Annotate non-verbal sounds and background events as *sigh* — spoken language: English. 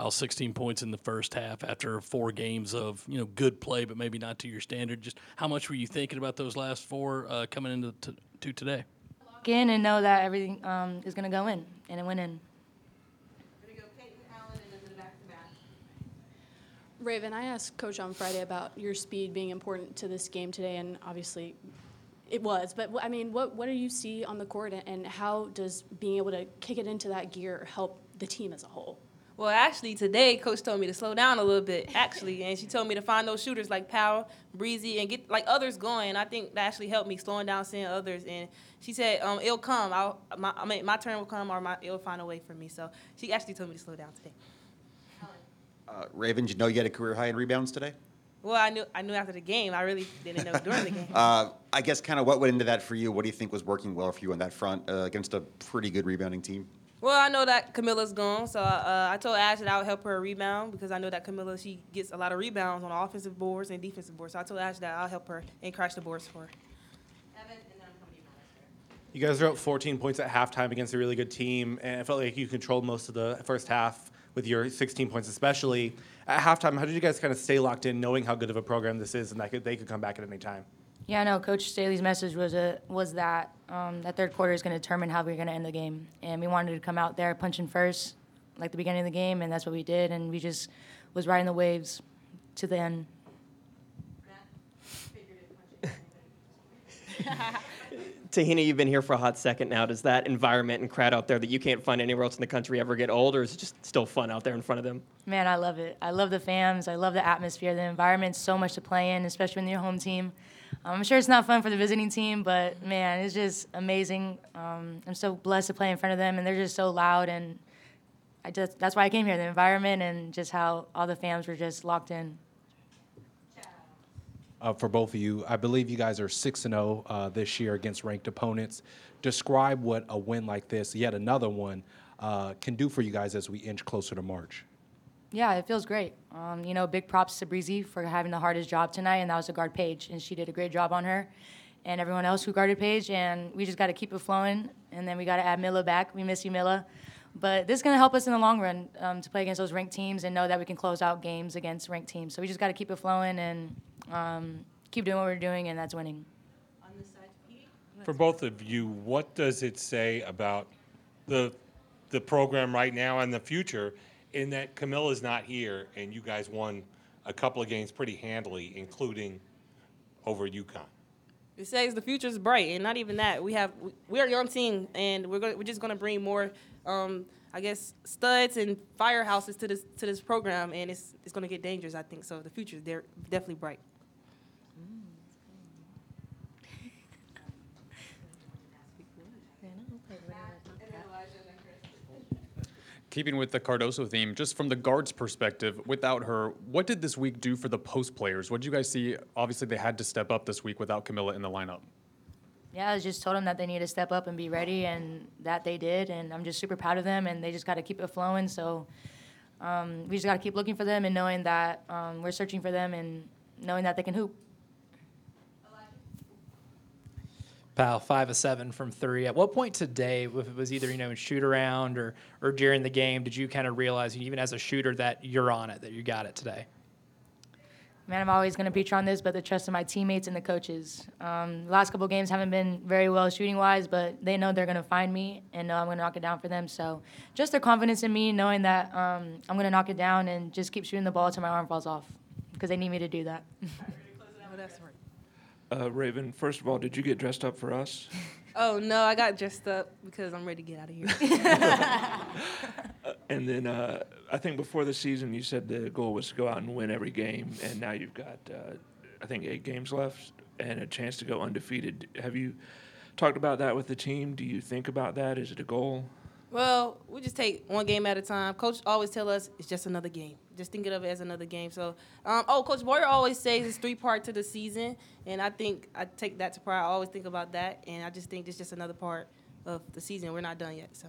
Paopao 16 points in the first half after four games of you know good play, but maybe not to your standard. Just how much were you thinking about those last four uh, coming into t- to today? Lock in and know that everything um, is going to go in, and it went in. We're gonna go Peyton Allen and then the back to back. Raven, I asked Coach on Friday about your speed being important to this game today, and obviously it was. But I mean, what, what do you see on the court, and- and how does being able to kick it into that gear help the team as a whole? Well, actually, today, Coach told me to slow down a little bit, actually, and she told me to find those shooters like Paopao, Breezy, and get like others going. I think that actually helped me slowing down, seeing others. And she said, um, "It'll come. I'll, my, I mean, my turn will come, or my, it'll find a way for me." So she actually told me to slow down today. Uh, Raven, did you know you had a career high in rebounds today? Well, I knew I knew after the game. I really didn't know during the *laughs* game. Uh, I guess kind of what went into that for you? What do you think was working well for you on that front uh, against a pretty good rebounding team? Well, I know that Camilla's gone, so uh, I told Ash that I would help her rebound because I know that Camilla she gets a lot of rebounds on offensive boards and defensive boards. So I told Ash that I'll help her and crash the boards for her. Evan, and then I'm coming to you, guys are up 14 points at halftime against a really good team, and it felt like you controlled most of the first half with your 16 points, especially at halftime. How did you guys kind of stay locked in, knowing how good of a program this is, and that they could come back at any time? Yeah, no. Coach Staley's message was a, was that um, that third quarter is going to determine how we're going to end the game, and we wanted to come out there punching first, like the beginning of the game, and that's what we did, and we just was riding the waves to the end. *laughs* Te-Hina, you've been here for a hot second now. Does that environment and crowd out there that you can't find anywhere else in the country ever get old, or is it just still fun out there in front of them? Man, I love it. I love the fans. I love the atmosphere. The environment's so much to play in, especially when you're home team. I'm sure it's not fun for the visiting team, but man, it's just amazing. Um, I'm so blessed to play in front of them, and they're just so loud. And I just that's why I came here. The environment and just how all the fans were just locked in. uh, for both of you. I believe you guys are 6 and 0 uh, this year against ranked opponents. Describe what a win like this, yet another one, uh, can do for you guys as we inch closer to March. Yeah, it feels great. Um, you know, big props to Breezy for having the hardest job tonight, and that was to guard Paige, and she did a great job on her, and everyone else who guarded Paige. And we just got to keep it flowing, and then we got to add Mila back. We miss you, Mila. But this is going to help us in the long run um, to play against those ranked teams and know that we can close out games against ranked teams. So we just got to keep it flowing and um, keep doing what we're doing, and that's winning. On this side, Pete. For both of you, what does it say about the the program right now and the future in that Camilla's not here and you guys won a couple of games pretty handily, including over UConn? It says the future is bright, and not even that. We have we're a young team, and we're going we're just going to bring more, um, I guess, studs and firehouses to this to this program, and it's it's going to get dangerous. I think so. The future is there definitely bright. Keeping with the Cardoso theme, just from the guards' perspective, without her, what did this week do for the post players? What did you guys see? Obviously, they had to step up this week without Camilla in the lineup. Yeah, I just told them that they need to step up and be ready, and that they did. And I'm just super proud of them, and they just got to keep it flowing. So um, we just got to keep looking for them and knowing that um, we're searching for them and knowing that they can hoop. Paopao, five of seven from three. At what point today, if it was either you know in shoot around or or during the game, did you kind of realize, even as a shooter, that you're on it, that you got it today? Man, I'm always going to preach on this, but the trust of my teammates and the coaches. Um, the last couple games haven't been very well shooting wise, but they know they're going to find me and know I'm going to knock it down for them. So just their confidence in me, knowing that um, I'm going to knock it down and just keep shooting the ball until my arm falls off because they need me to do that. Uh, Raven, first of all, did you get dressed up for us? *laughs* Oh no, I got dressed up because I'm ready to get out of here. *laughs* Uh, and then uh, I think before the season, you said the goal was to go out and win every game, and now you've got, uh, I think, eight games left and a chance to go undefeated. Have you talked about that with the team? Do you think about that? Is it a goal? Well, we just take one game at a time. Coach always tell us it's just another game. Just think of it as another game. So, um, oh, Coach Boyer always says it's three part to the season, and I think I take that to pride. I always think about that, and I just think it's just another part of the season. We're not done yet. So,